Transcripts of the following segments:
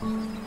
嗯。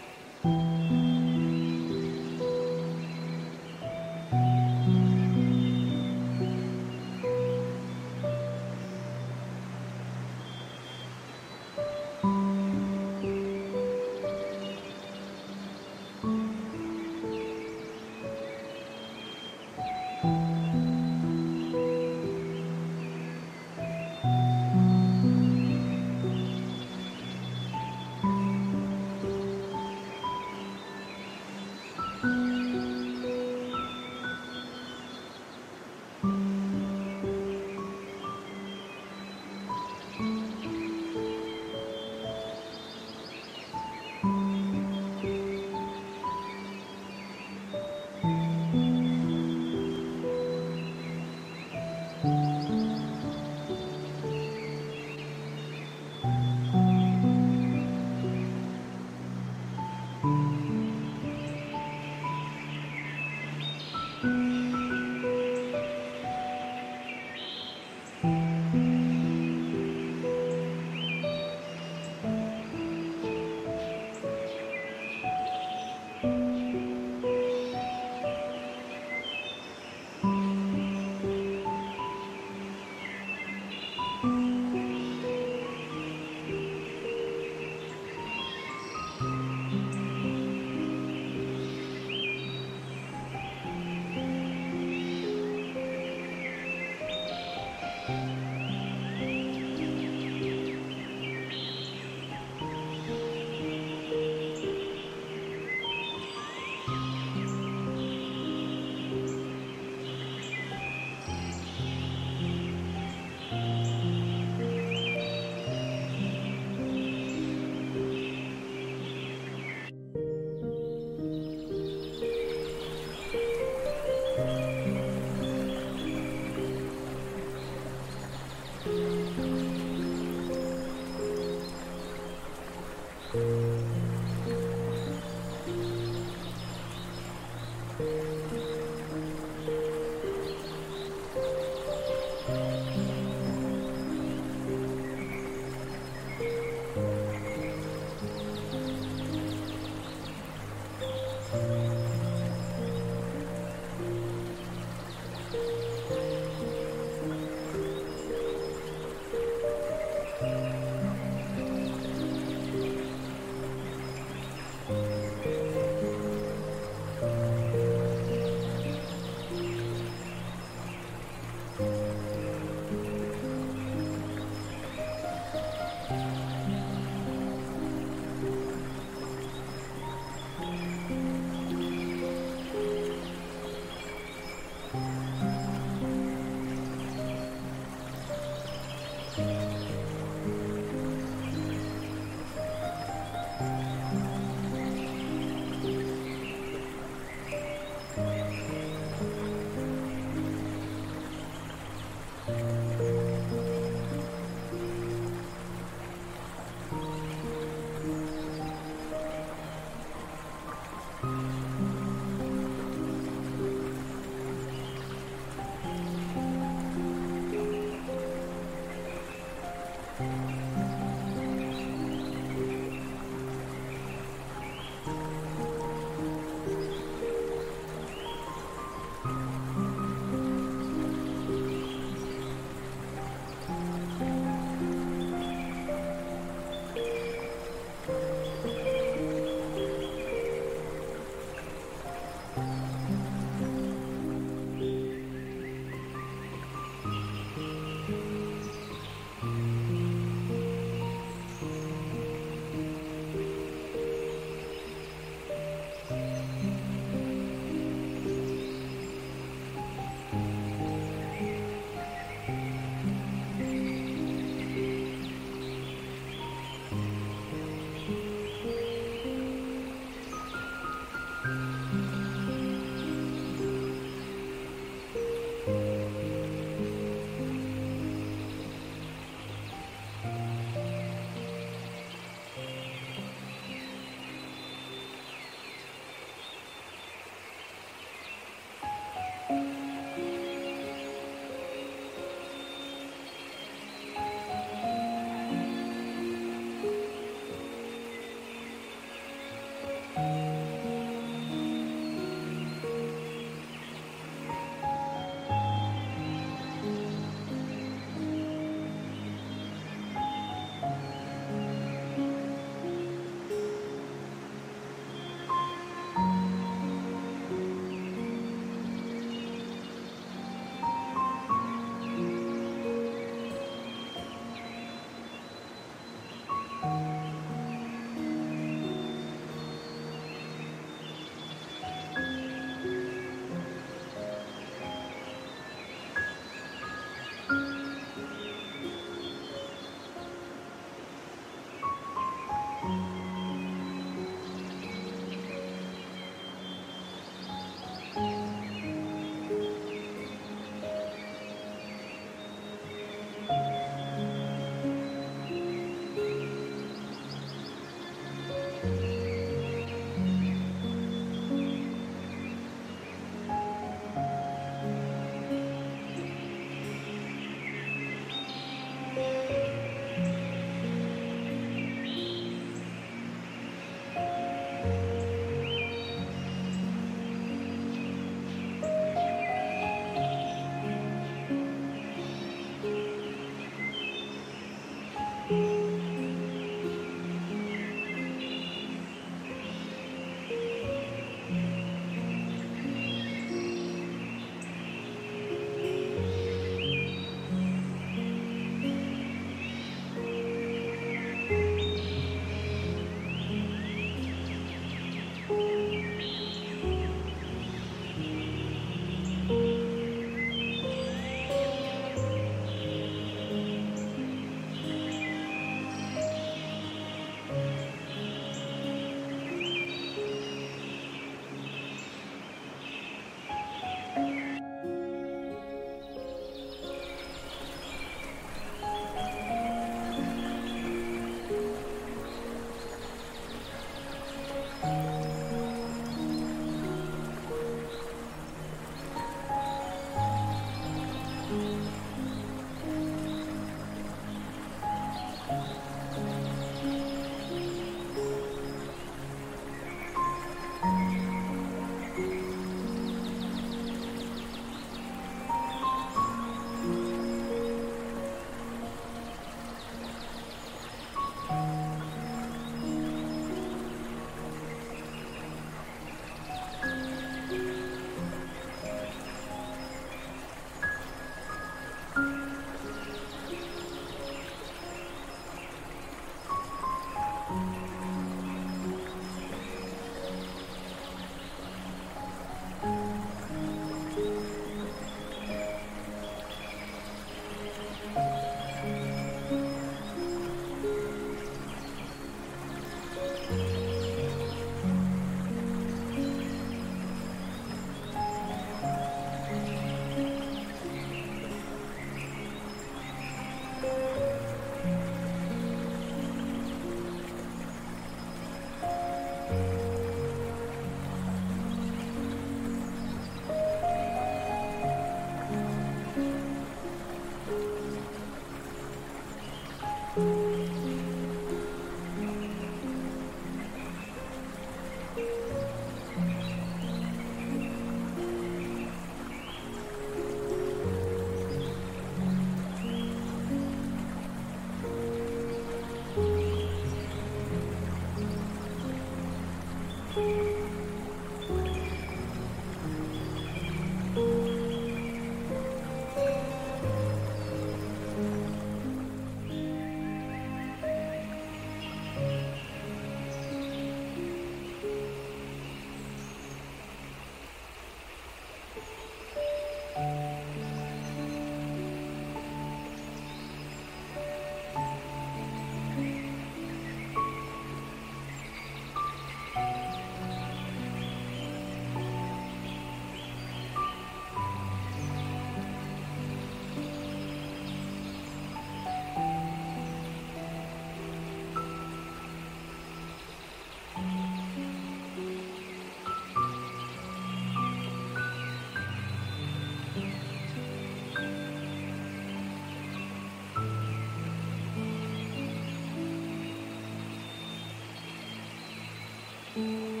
Mm-hmm.